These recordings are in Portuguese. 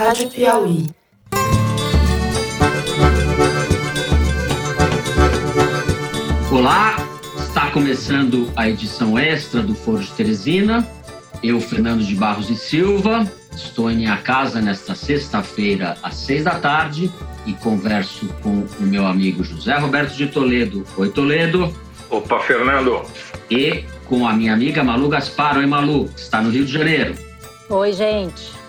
Rádio Piauí. Olá, está começando a edição extra do Foro de Teresina. Eu, Fernando de Barros e Silva, estou em minha casa nesta sexta-feira, às seis da tarde, e converso com o meu amigo José Roberto de Toledo. Oi, Toledo. Opa, Fernando. E com a minha amiga Malu Gaspar. Oi, Malu, que está no Rio de Janeiro. Oi, gente.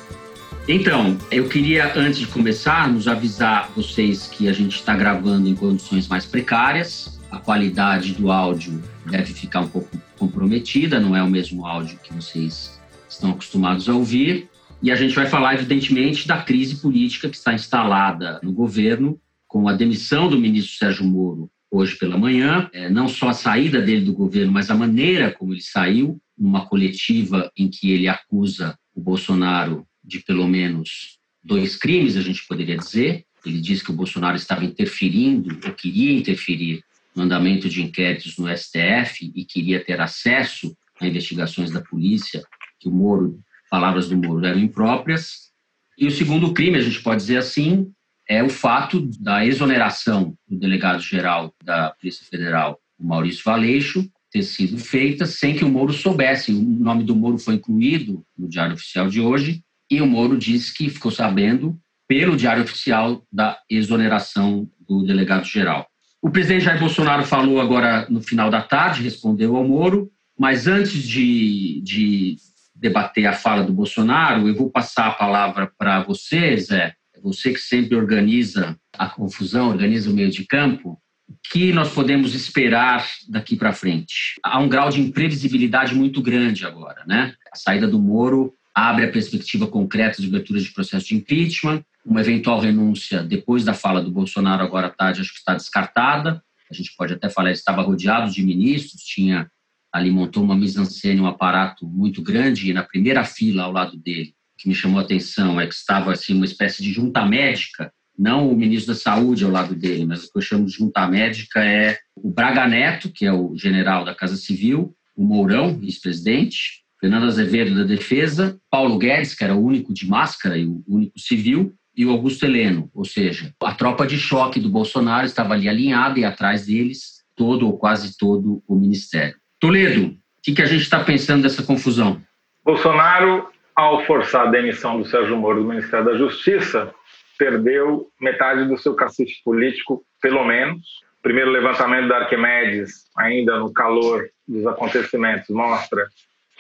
Então, eu queria, antes de começarmos, avisar vocês que a gente está gravando em condições mais precárias. A qualidade do áudio deve ficar um pouco comprometida, não é o mesmo áudio que vocês estão acostumados a ouvir. E a gente vai falar, evidentemente, da crise política que está instalada no governo, com a demissão do ministro Sérgio Moro hoje pela manhã, é, não só a saída dele do governo, mas a maneira como ele saiu, numa coletiva em que ele acusa o Bolsonaro de pelo menos dois crimes, a gente poderia dizer. Ele diz que o Bolsonaro estava interferindo, ou queria interferir, no andamento de inquéritos no STF e queria ter acesso a investigações da polícia, que o Moro, palavras do Moro, eram impróprias. E o segundo crime, a gente pode dizer assim, é o fato da exoneração do delegado-geral da Polícia Federal, o Maurício Valeixo, ter sido feita sem que o Moro soubesse. O nome do Moro foi incluído no Diário Oficial de hoje e o Moro disse que ficou sabendo pelo Diário Oficial da exoneração do delegado-geral. O presidente Jair Bolsonaro falou agora no final da tarde, respondeu ao Moro, mas antes de, de debater a fala do Bolsonaro, eu vou passar a palavra para você, Zé, você que sempre organiza a confusão, organiza o meio de campo, o que nós podemos esperar daqui para frente? Há um grau de imprevisibilidade muito grande agora, né? A saída do Moro abre a perspectiva concreta de abertura de processo de impeachment, uma eventual renúncia depois da fala do Bolsonaro agora à tarde acho que está descartada. A gente pode até falar, ele estava rodeado de ministros, tinha ali montou uma mise-en-scène, um aparato muito grande e na primeira fila ao lado dele que me chamou a atenção é que estava assim uma espécie de junta médica, não o ministro da Saúde ao lado dele, mas o que eu chamo de junta médica é o Braga Neto, que é o general da Casa Civil, o Mourão, vice-presidente, Fernando Azevedo da Defesa, Paulo Guedes, que era o único de máscara e o único civil, e o Augusto Heleno, ou seja, a tropa de choque do Bolsonaro estava ali alinhada e atrás deles todo ou quase todo o ministério. Toledo, o que, a gente está pensando dessa confusão? Bolsonaro ao forçar a demissão do Sérgio Moro do Ministério da Justiça, perdeu metade do seu cacife político, pelo menos. O primeiro levantamento da Arquimedes, ainda no calor dos acontecimentos, mostra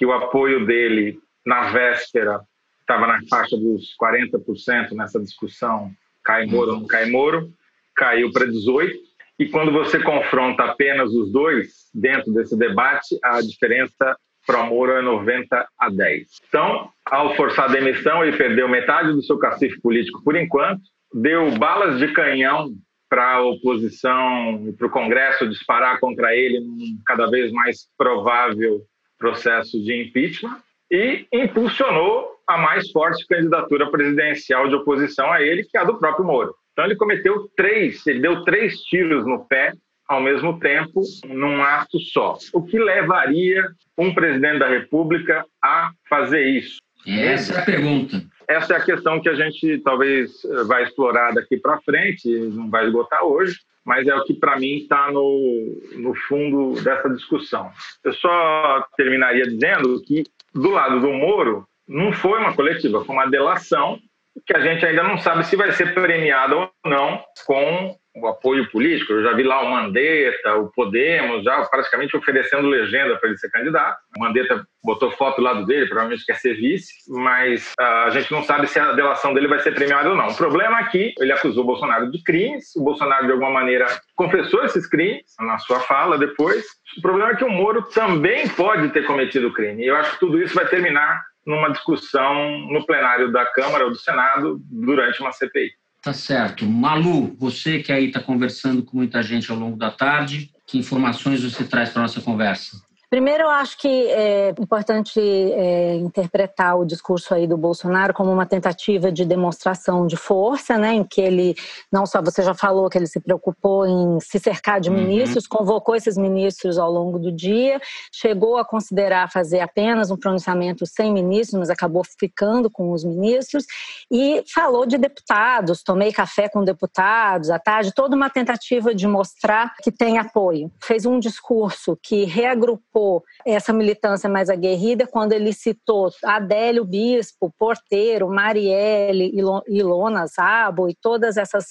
que o apoio dele na véspera estava na faixa dos 40% nessa discussão cai Moro ou não cai Moro, caiu para 18%. E quando você confronta apenas os dois dentro desse debate, a diferença para Moro é 90 a 10. Então, ao forçar a demissão, ele perdeu metade do seu cacife político por enquanto, deu balas de canhão para a oposição e para o Congresso disparar contra ele num cada vez mais provável processo de impeachment e impulsionou a mais forte candidatura presidencial de oposição a ele, que é a do próprio Moro. Então ele cometeu três, ele deu três tiros no pé ao mesmo tempo num ato só. O que levaria um presidente da República a fazer isso? Essa é a pergunta. Essa é a questão que a gente talvez vai explorar daqui para frente, não vai esgotar hoje, mas é o que para mim está no, no fundo dessa discussão. Eu só terminaria dizendo que do lado do Moro não foi uma coletiva, foi uma delação que a gente ainda não sabe se vai ser premiada ou não com o apoio político. Eu já vi lá o Mandetta, o Podemos, já praticamente oferecendo legenda para ele ser candidato. O Mandetta botou foto do lado dele, provavelmente quer ser vice, mas uh, a gente não sabe se a delação dele vai ser premiada ou não. O problema é que ele acusou o Bolsonaro de crimes, o Bolsonaro de alguma maneira confessou esses crimes na sua fala depois. O problema é que o Moro também pode ter cometido crime. E eu acho que tudo isso vai terminar numa discussão no plenário da Câmara ou do Senado durante uma CPI. Tá certo. Malu, você que aí está conversando com muita gente ao longo da tarde, que informações você traz para nossa conversa? Primeiro, eu acho que é importante é, interpretar o discurso aí do Bolsonaro como uma tentativa de demonstração de força, né, em que ele, não só você já falou que ele se preocupou em se cercar de uhum. ministros, convocou esses ministros ao longo do dia, chegou a considerar fazer apenas um pronunciamento sem ministros, mas acabou ficando com os ministros, e falou de deputados, tomei café com deputados à tarde, toda uma tentativa de mostrar que tem apoio. Fez um discurso que reagrupou essa militância mais aguerrida quando ele citou Adélio Bispo, Porteiro, Marielle, Ilona Zabo e todas essas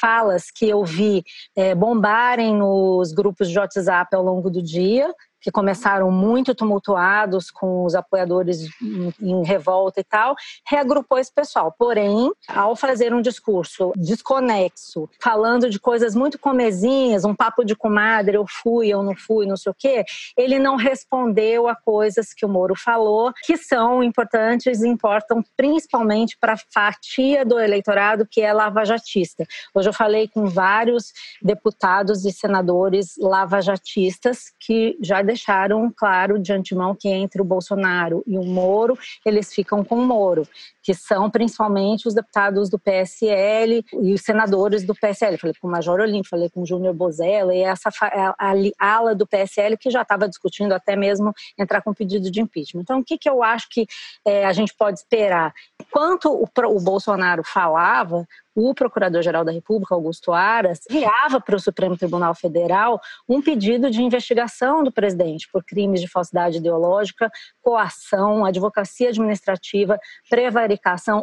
falas que eu vi é, bombarem nos grupos de WhatsApp ao longo do dia, que começaram muito tumultuados com os apoiadores em, em, revolta e tal, reagrupou esse pessoal. Porém, ao fazer um discurso desconexo, falando de coisas muito comezinhas, um papo de comadre, eu fui, eu não fui, não sei o quê, ele não respondeu a coisas que o Moro falou, que são importantes e importam principalmente para a fatia do eleitorado que é lavajatista. Hoje eu falei com vários deputados e senadores lavajatistas que já deixaram claro de antemão que entre o Bolsonaro e o Moro, eles ficam com o Moro, que são principalmente os deputados do PSL e os senadores do PSL. Falei com o Major Olim, falei com o Júnior Bozella e essa a, ala do PSL que já estava discutindo até mesmo entrar com pedido de impeachment. Então, o que, que eu acho que é, a gente pode esperar? Enquanto o, o Bolsonaro falava, o Procurador-Geral da República, Augusto Aras, enviava para o Supremo Tribunal Federal um pedido de investigação do presidente por crimes de falsidade ideológica, coação, advocacia administrativa, prevaricação,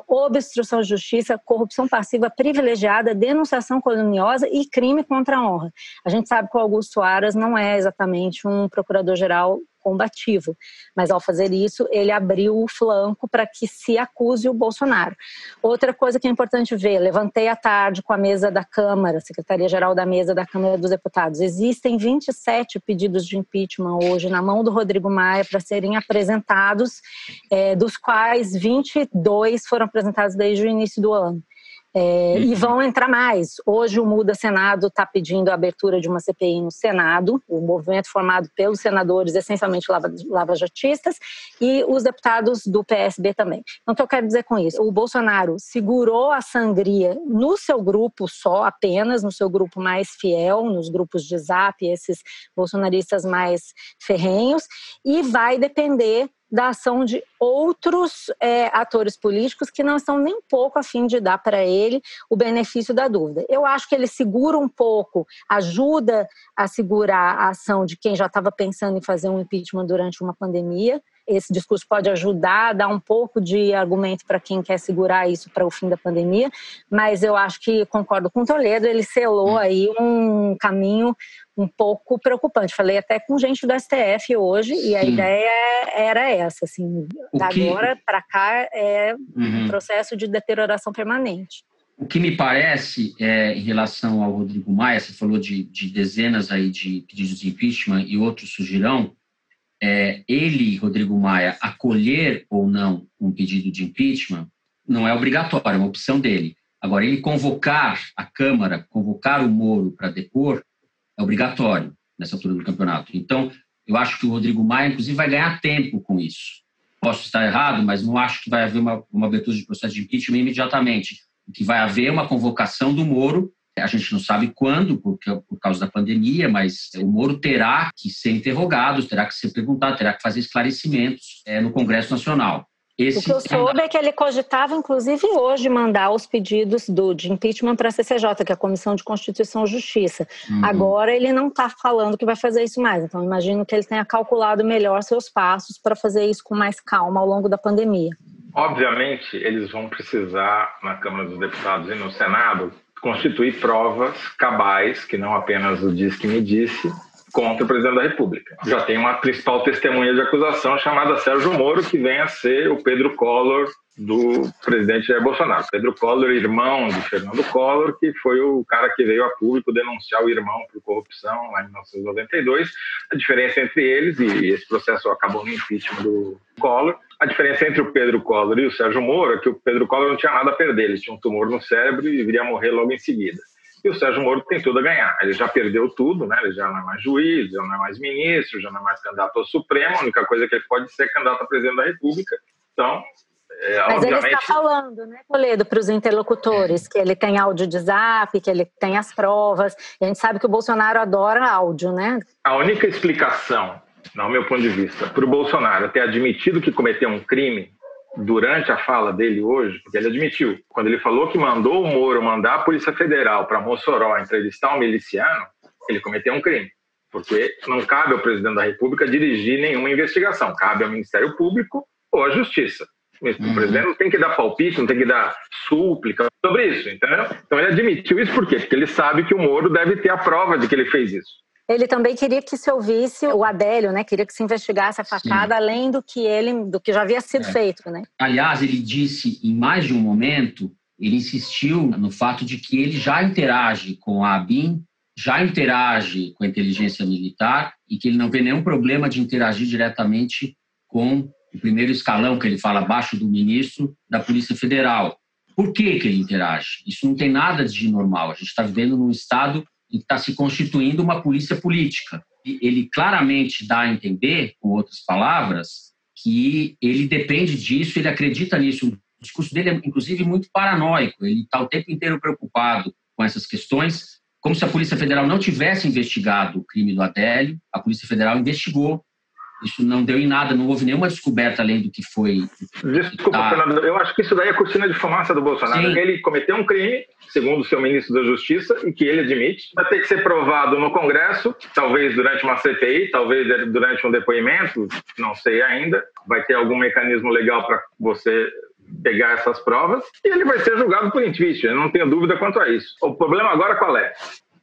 obstrução de justiça, corrupção passiva privilegiada, denunciação coluniosa e crime contra a honra. A gente sabe que o Augusto Aras não é exatamente um procurador-geral combativo. Mas ao fazer isso, ele abriu o flanco para que se acuse o Bolsonaro. Outra coisa que é importante ver, levantei à tarde com a mesa da Câmara, Secretaria-Geral da Mesa da Câmara dos Deputados. Existem 27 pedidos de impeachment hoje na mão do Rodrigo Maia para serem apresentados, é, dos quais 22 foram apresentados desde o início do ano. É, e uhum. vão entrar mais. Hoje o Muda Senado está pedindo a abertura de uma CPI no Senado, o movimento formado pelos senadores, essencialmente lava, lavajatistas, e os deputados do PSB também. Então, o que eu quero dizer com isso? O Bolsonaro segurou a sangria no seu grupo só, apenas no seu grupo mais fiel, nos grupos de zap, esses bolsonaristas mais ferrenhos, e vai depender da ação de outros é, atores políticos que não estão nem pouco a fim de dar para ele o benefício da dúvida. Eu acho que ele segura um pouco, ajuda a segurar a ação de quem já estava pensando em fazer um impeachment durante uma pandemia, esse discurso pode ajudar dar um pouco de argumento para quem quer segurar isso para o fim da pandemia, mas eu acho que concordo com o Toledo, ele selou hum. aí um caminho um pouco preocupante. Falei até com gente do STF hoje e a ideia era essa, assim, da que... agora para cá é uhum. um processo de deterioração permanente. O que me parece, é, em relação ao Rodrigo Maia, você falou de, de dezenas aí de pedidos de impeachment e outros surgirão, é, ele, Rodrigo Maia, acolher ou não um pedido de impeachment não é obrigatório, é uma opção dele. Agora, ele convocar a Câmara, convocar o Moro para depor, é obrigatório nessa altura do campeonato. Então, eu acho que o Rodrigo Maia, inclusive, vai ganhar tempo com isso. Posso estar errado, mas não acho que vai haver uma, uma abertura de processo de impeachment imediatamente. O que vai haver é uma convocação do Moro a gente não sabe quando, porque, por causa da pandemia, mas o Moro terá que ser interrogado, terá que ser perguntado, terá que fazer esclarecimentos é, no Congresso Nacional. Esse... O que eu soube é que ele cogitava, inclusive, hoje mandar os pedidos do, de impeachment para a CCJ, que é a Comissão de Constituição e Justiça. Uhum. Agora ele não está falando que vai fazer isso mais, então imagino que ele tenha calculado melhor seus passos para fazer isso com mais calma ao longo da pandemia. Obviamente, eles vão precisar, na Câmara dos Deputados e no Senado, constituir provas cabais, que não apenas o diz que me disse, contra o presidente da República. Já tem uma principal testemunha de acusação chamada Sérgio Moro, que vem a ser o Pedro Collor do presidente Jair Bolsonaro. Pedro Collor, irmão de Fernando Collor, que foi o cara que veio a público denunciar o irmão por corrupção lá em 1992. A diferença entre eles, e esse processo acabou no impeachment do Collor, a diferença entre o Pedro Collor e o Sérgio Moro é que o Pedro Collor não tinha nada a perder, ele tinha um tumor no cérebro e viria a morrer logo em seguida. e o Sérgio Moro tem tudo a ganhar. Ele já perdeu tudo, né? ele já não é mais juiz, já não é mais ministro, já não é mais candidato ao Supremo, a única coisa que ele pode ser é candidato a presidente da República. Então, é, Mas obviamente... ele está falando, né, Toledo, para os interlocutores, que ele tem áudio de zap, que ele tem as provas. E a gente sabe que o Bolsonaro adora áudio, né? A única explicação, no meu ponto de vista, para o Bolsonaro ter admitido que cometeu um crime durante a fala dele hoje, porque ele admitiu, quando ele falou que mandou o Moro mandar a Polícia Federal para Mossoró entrevistar um miliciano, ele cometeu um crime. Porque não cabe ao presidente da República dirigir nenhuma investigação, cabe ao Ministério Público ou à Justiça. O uhum. presidente não tem que dar palpite, não tem que dar súplica sobre isso, entendeu? Então ele admitiu isso por quê? Porque ele sabe que o Moro deve ter a prova de que ele fez isso. Ele também queria que se ouvisse o Adélio, né? Queria que se investigasse a facada, Sim. além do que ele, do que já havia sido é. feito, né? Aliás, ele disse em mais de um momento, ele insistiu no fato de que ele já interage com a ABIN, já interage com a inteligência militar e que ele não vê nenhum problema de interagir diretamente com o primeiro escalão, que ele fala abaixo do ministro da Polícia Federal. Por que, que ele interage? Isso não tem nada de normal. A gente está vivendo num Estado está se constituindo uma polícia política. Ele claramente dá a entender, com outras palavras, que ele depende disso, ele acredita nisso. O discurso dele é, inclusive, muito paranoico. Ele está o tempo inteiro preocupado com essas questões, como se a Polícia Federal não tivesse investigado o crime do Adélio. A Polícia Federal investigou, isso não deu em nada, não houve nenhuma descoberta além do que foi. Desculpa, tá. Fernando, eu acho que isso daí é cortina de fumaça do Bolsonaro. Sim. Ele cometeu um crime, segundo o seu ministro da Justiça, e que ele admite. Vai ter que ser provado no Congresso, talvez durante uma CPI, talvez durante um depoimento, não sei ainda. Vai ter algum mecanismo legal para você pegar essas provas e ele vai ser julgado por impeachment, não tenho dúvida quanto a isso. O problema agora qual é?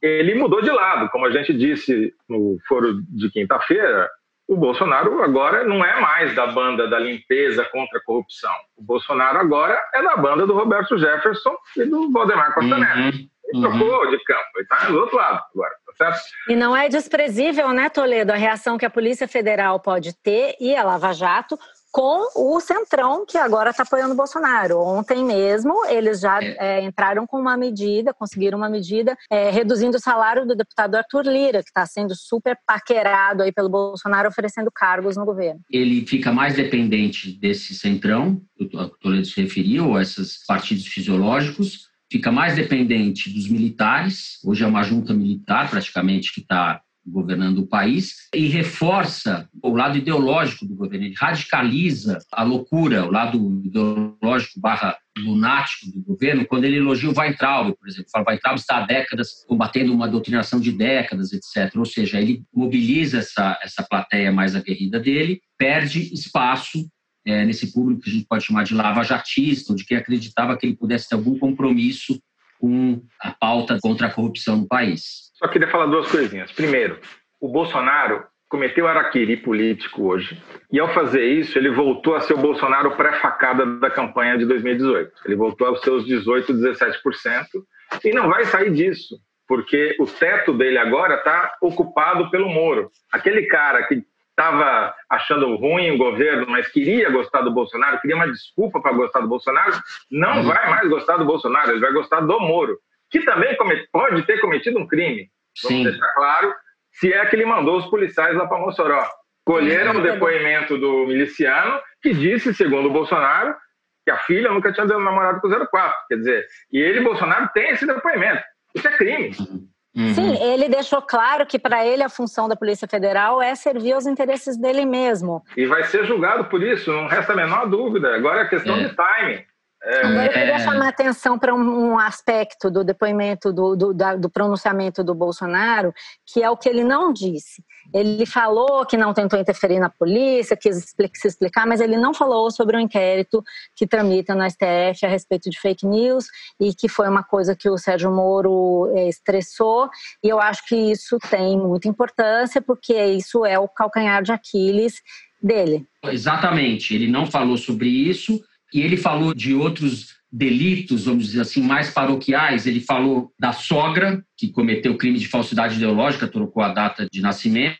Ele mudou de lado, como a gente disse no foro de quinta-feira, o Bolsonaro agora não é mais da banda da limpeza contra a corrupção. O Bolsonaro agora é da banda do Roberto Jefferson e do Valdemar Costa uhum, Neto. Ele uhum. trocou de campo, ele está do outro lado agora, tá certo? E não é desprezível, né, Toledo, a reação que a Polícia Federal pode ter e a Lava Jato com o Centrão, que agora está apoiando o Bolsonaro. Ontem mesmo, eles já é. É, entraram com uma medida, conseguiram uma medida é, reduzindo o salário do deputado Arthur Lira, que está sendo super paquerado aí pelo Bolsonaro, oferecendo cargos no governo. Ele fica mais dependente desse Centrão, que o Toledo se referiu, a esses partidos fisiológicos, fica mais dependente dos militares, hoje é uma junta militar praticamente que está governando o país e reforça o lado ideológico do governo. Ele radicaliza a loucura, o lado ideológico barra lunático do governo, quando ele elogia o Weintraub, por exemplo. Fala, Weintraub está há décadas combatendo uma doutrinação de décadas, etc. Ou seja, ele mobiliza essa, essa plateia mais aguerrida dele, perde espaço é, nesse público que a gente pode chamar de lava-jatista, ou de quem acreditava que ele pudesse ter algum compromisso com a pauta contra a corrupção no país. Só queria falar duas coisinhas. Primeiro, o Bolsonaro cometeu araquiri político hoje. E ao fazer isso, ele voltou a ser o Bolsonaro pré-facada da campanha de 2018. Ele voltou aos seus 18, 17%. E não vai sair disso, porque o teto dele agora está ocupado pelo Moro. Aquele cara que estava achando ruim o governo, mas queria gostar do Bolsonaro, queria uma desculpa para gostar do Bolsonaro, não uhum. vai mais gostar do Bolsonaro, ele vai gostar do Moro que também pode ter cometido um crime. Vamos Sim. deixar claro, se é que ele mandou os policiais lá para Mossoró. Colheram o depoimento do miliciano, que disse, segundo o Bolsonaro, que a filha nunca tinha dado namorado com o 04. Quer dizer, e ele, Bolsonaro, tem esse depoimento. Isso é crime. Uhum. Sim, ele deixou claro que para ele a função da Polícia Federal é servir aos interesses dele mesmo. E vai ser julgado por isso, não resta a menor dúvida. Agora é questão é. de timing. É, Agora eu queria é. chamar atenção para um, um, aspecto do depoimento, do, do, da, do, pronunciamento do Bolsonaro, que é o que ele não disse. Ele falou que não tentou interferir na polícia, quis se explicar, mas ele não falou sobre o um inquérito que tramita no STF a respeito de fake news e que foi uma coisa que o Sérgio Moro é, estressou. E eu acho que isso tem muita importância, porque isso é o calcanhar de Aquiles dele. Exatamente, ele não falou sobre isso e ele falou de outros delitos, vamos dizer assim, mais paroquiais. Ele falou da sogra, que cometeu crime de falsidade ideológica, trocou a data de nascimento.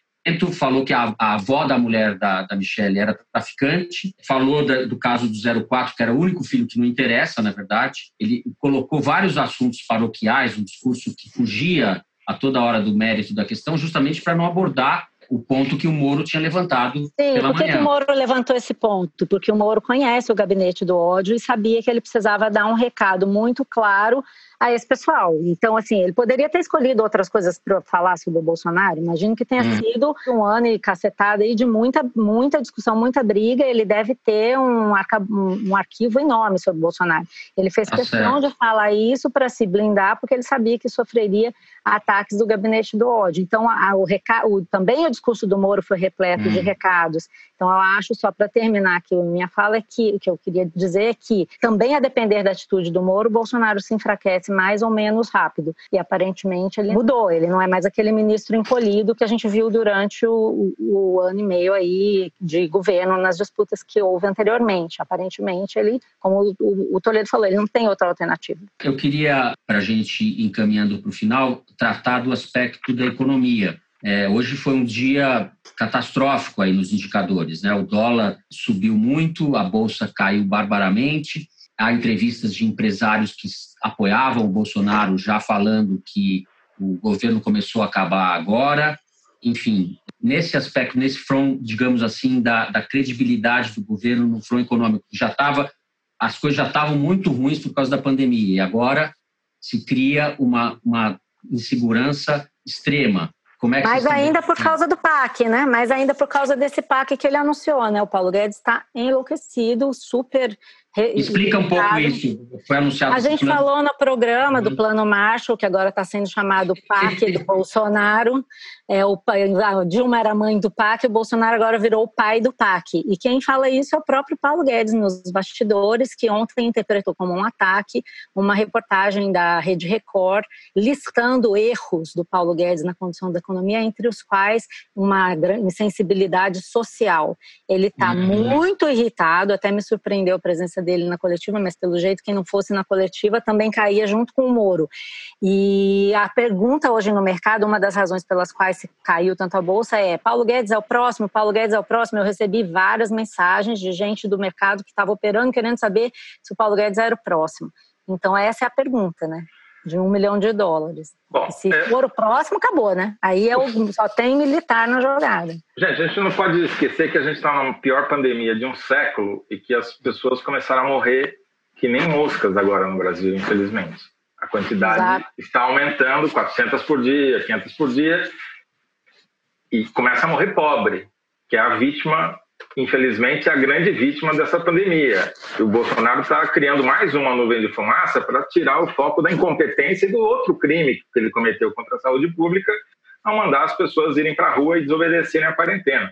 falou que a, a, avó da mulher da, da Michelle era traficante, falou da, do caso do 04, que era o único filho que não interessa, na verdade. Ele colocou vários assuntos paroquiais, um discurso que fugia a toda hora do mérito da questão, justamente para não abordar o ponto que o Moro tinha levantado Sim, pela por que, que o Moro levantou esse ponto? Porque o Moro conhece o gabinete do ódio e sabia que ele precisava dar um recado muito claro a esse pessoal. Então, assim, ele poderia ter escolhido outras coisas para falar sobre o Bolsonaro. Imagino que tenha hum. sido um ano e cacetada aí de muita, muita discussão, muita briga. Ele deve ter um, um arquivo enorme sobre o Bolsonaro. Ele fez tá questão certo. de falar isso para se blindar, porque ele sabia que sofreria ataques do gabinete do ódio. Então, a, o, o, também o discurso do Moro foi repleto hum. de recados. Então, eu acho, só para terminar aqui a minha fala, é que o que eu queria dizer é que, também a depender da atitude do Moro, o Bolsonaro se enfraquece mais ou menos rápido. E aparentemente ele mudou, ele não é mais aquele ministro encolhido que a gente viu durante o, o ano e meio aí de governo nas disputas que houve anteriormente. Aparentemente ele, como o, o Toledo falou, ele não tem outra alternativa. Eu queria, para a gente encaminhando para o final, tratar do aspecto da economia. É, hoje foi um dia catastrófico aí nos indicadores, né? O dólar subiu muito, a bolsa caiu barbaramente. Há entrevistas de empresários que apoiavam o Bolsonaro já falando que o governo começou a acabar agora. Enfim, nesse aspecto, nesse front, digamos assim, da, da credibilidade do governo no front econômico, já estava as coisas já estavam muito ruins por causa da pandemia e agora se cria uma, uma insegurança extrema. Como é que Mas ainda por causa do PAC, né? Mas ainda por causa desse PAC que ele anunciou, né? O Paulo Guedes está enlouquecido, super Explica um pouco isso. Foi anunciado. A gente falou no programa do uhum. Plano Marshall, que agora está sendo chamado PAC do Bolsonaro. É, o, a Dilma era mãe do PAC, o Bolsonaro agora virou o pai do PAC. E quem fala isso é o próprio Paulo Guedes nos bastidores, que ontem interpretou como um ataque uma reportagem da Rede Record listando erros do Paulo Guedes na condição da economia, entre os quais uma insensibilidade social. Ele está uhum. muito irritado, até me surpreendeu a presença dele na coletiva, mas pelo jeito quem não fosse na coletiva também caía junto com o Moro. E a pergunta hoje no mercado, uma das razões pelas quais caiu tanto a bolsa é: Paulo Guedes é o próximo, Paulo Guedes é o próximo. Eu recebi várias mensagens de gente do mercado que estava operando querendo saber se o Paulo Guedes era o próximo. Então essa é a pergunta, né? De um milhão de dólares. Bom, se é... for o próximo, acabou, né? Aí é o... só tem militar na jogada. Gente, a gente não pode esquecer que a gente está na pior pandemia de um século e que as pessoas começaram a morrer que nem moscas agora no Brasil, infelizmente. A quantidade Exato. está aumentando, 400 por dia, 500 por dia, e começa a morrer pobre, que é a vítima, infelizmente, a grande vítima dessa pandemia. E o Bolsonaro está criando mais uma nuvem de fumaça para tirar o foco da incompetência e do outro crime que ele cometeu contra a saúde pública, ao mandar as pessoas irem para a rua e desobedecerem a quarentena.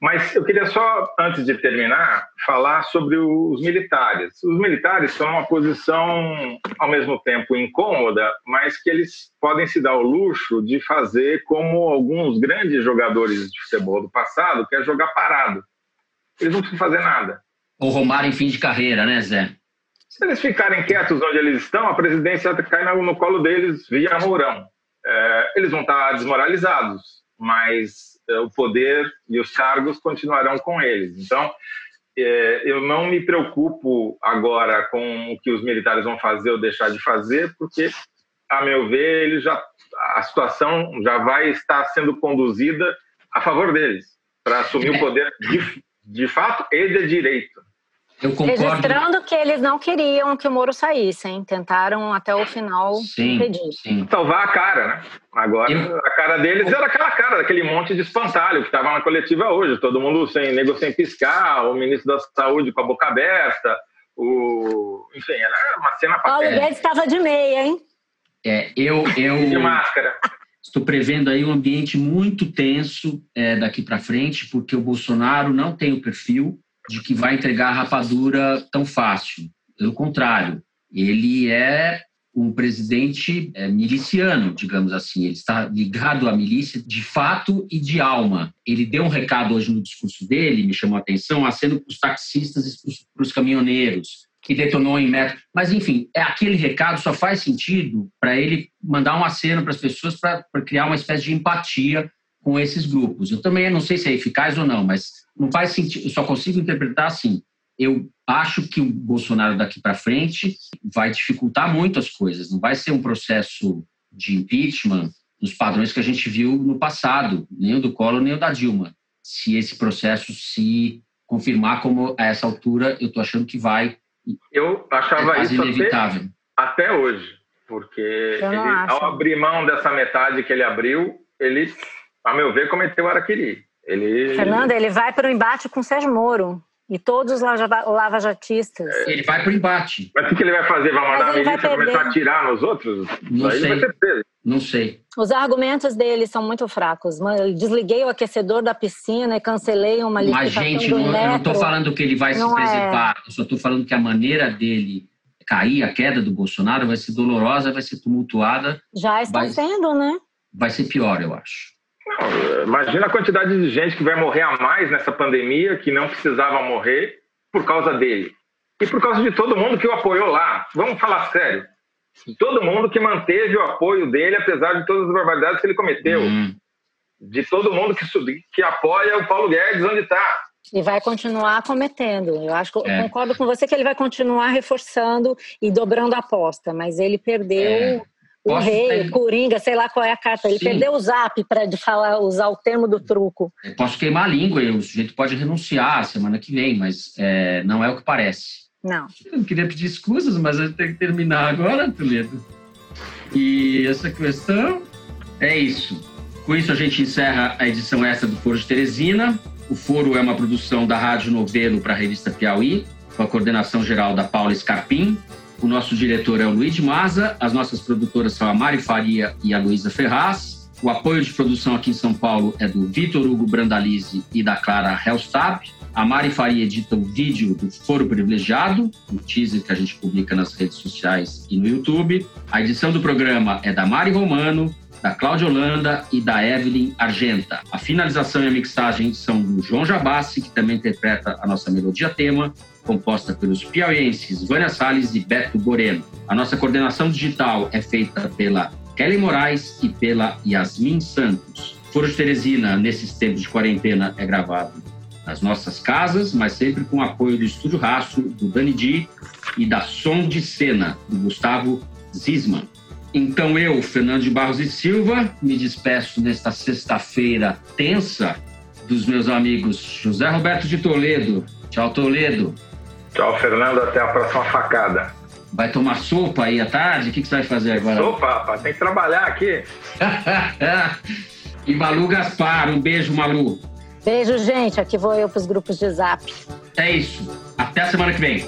Mas eu queria só, antes de terminar, falar sobre os militares. Os militares estão numa posição, ao mesmo tempo, incômoda, mas que eles podem se dar o luxo de fazer como alguns grandes jogadores de futebol do passado, que é jogar parado. Eles não precisam fazer nada. Ou Romário em fim de carreira, né, Zé? Se eles ficarem quietos onde eles estão, a presidência cai no colo deles via Mourão. É, eles vão estar desmoralizados, mas é, o poder e os cargos continuarão com eles. Então, é, eu não me preocupo agora com o que os militares vão fazer ou deixar de fazer, porque, a meu ver, ele já, a situação já vai estar sendo conduzida a favor deles, para assumir o poder de, de fato e de direito. Eu concordo. Registrando que eles não queriam que o Moro saísse, hein? Tentaram até o final sim, impedir. Sim. Salvar a cara, né? Agora, eu... a cara deles era aquela cara, daquele monte de espantalho que estava na coletiva hoje. Todo mundo sem nego sem piscar, o ministro da Saúde com a boca aberta, o... enfim, era uma cena Paulo Guedes estava de meia, hein? É, eu, eu... De máscara. Estou prevendo aí um ambiente muito tenso é, daqui para frente, porque o Bolsonaro não tem o perfil de que vai entregar a rapadura tão fácil. Pelo contrário, ele é um presidente é, miliciano, digamos assim. Ele está ligado à milícia de fato e de alma. Ele deu um recado hoje no discurso dele, me chamou a atenção, acendo para os taxistas e para os caminhoneiros, que detonou em metro. Mas, enfim, é aquele recado só faz sentido para ele mandar um aceno para as pessoas para criar uma espécie de empatia com esses grupos. Eu também não sei se é eficaz ou não, mas não faz sentido, eu só consigo interpretar assim. Eu acho que o Bolsonaro daqui para frente vai dificultar muito as coisas, não vai ser um processo de impeachment dos padrões que a gente viu no passado, nem o do Collor, nem o da Dilma. Se esse processo se confirmar como a essa altura, eu estou achando que vai. Eu achava é isso inevitável. Até, até hoje, porque ele, ao abrir mão dessa metade que ele abriu, ele, a meu ver, cometeu araquiri. Ele, Fernanda, ele vai para o embate com o Sérgio Moro. E todos os lava-jatistas. Ele vai para o embate. Mas o que ele vai fazer? Vai mandar a milícia começar a atirar nos outros? Não Aí sei. Não sei. Os argumentos dele são muito fracos. Eu desliguei o aquecedor da piscina e cancelei uma licitação Mas, gente, não, eu não estou falando que ele vai não se é. preservar. É. Eu só estou falando que a maneira dele cair, a queda do Bolsonaro, vai ser dolorosa, vai ser tumultuada. Já está vai, sendo, né? Vai ser pior, eu acho. Não, imagina a quantidade de gente que vai morrer a mais nessa pandemia, que não precisava morrer por causa dele. E por causa de todo mundo que o apoiou lá. Vamos falar sério. Todo mundo que manteve o apoio dele, apesar de todas as barbaridades que ele cometeu. Hum. De todo mundo que, que apoia o Paulo Guedes onde está. E vai continuar cometendo. Eu acho que é. concordo com você que ele vai continuar reforçando e dobrando a aposta, mas ele perdeu é. O rei, ter... Coringa, sei lá qual é a carta. Ele Sim. perdeu o zap para falar, usar o termo do truco. Eu posso queimar a língua e o sujeito pode renunciar semana que vem, mas é, não é o que parece. Não. Eu não queria pedir escusas, mas a gente tem que terminar agora, Toledo. E essa questão é isso. Com isso, a gente encerra a edição extra do Foro de Teresina. O Foro é uma produção da Rádio Novelo para a revista Piauí, com a coordenação geral da Paula Scarpim. O nosso diretor é o Luiz Maza, as nossas produtoras são a Mari Faria e a Luísa Ferraz. O apoio de produção aqui em São Paulo é do Vitor Hugo Brandalize e da Clara Helstab. A Mari Faria edita o vídeo do Foro Privilegiado, o teaser que a gente publica nas redes sociais e no YouTube. A edição do programa é da Mari Romano, da Cláudia Holanda e da Evelyn Argenta. A finalização e a mixagem são do João Jabassi, que também interpreta a nossa melodia tema, composta pelos piauienses Vânia Salles e Beto Boreno. A nossa coordenação digital é feita pela Kelly Moraes e pela Yasmin Santos. Foro de Teresina, nesses tempos de quarentena, é gravado nas nossas casas, mas sempre com o apoio do Estúdio Raço, do Dani Di e da Som de Cena, do Gustavo Zisman. Então eu, Fernando de Barros e Silva, me despeço nesta sexta-feira tensa dos meus amigos José Roberto de Toledo. Tchau, Toledo. Tchau, Fernando. Até a próxima facada. Vai tomar sopa aí à tarde? O que, que você vai fazer agora? Sopa, rapaz. Tem que trabalhar aqui. e Malu Gaspar. Um beijo, Malu. Beijo, gente. Aqui vou eu para os grupos de zap. É isso. Até a semana que vem.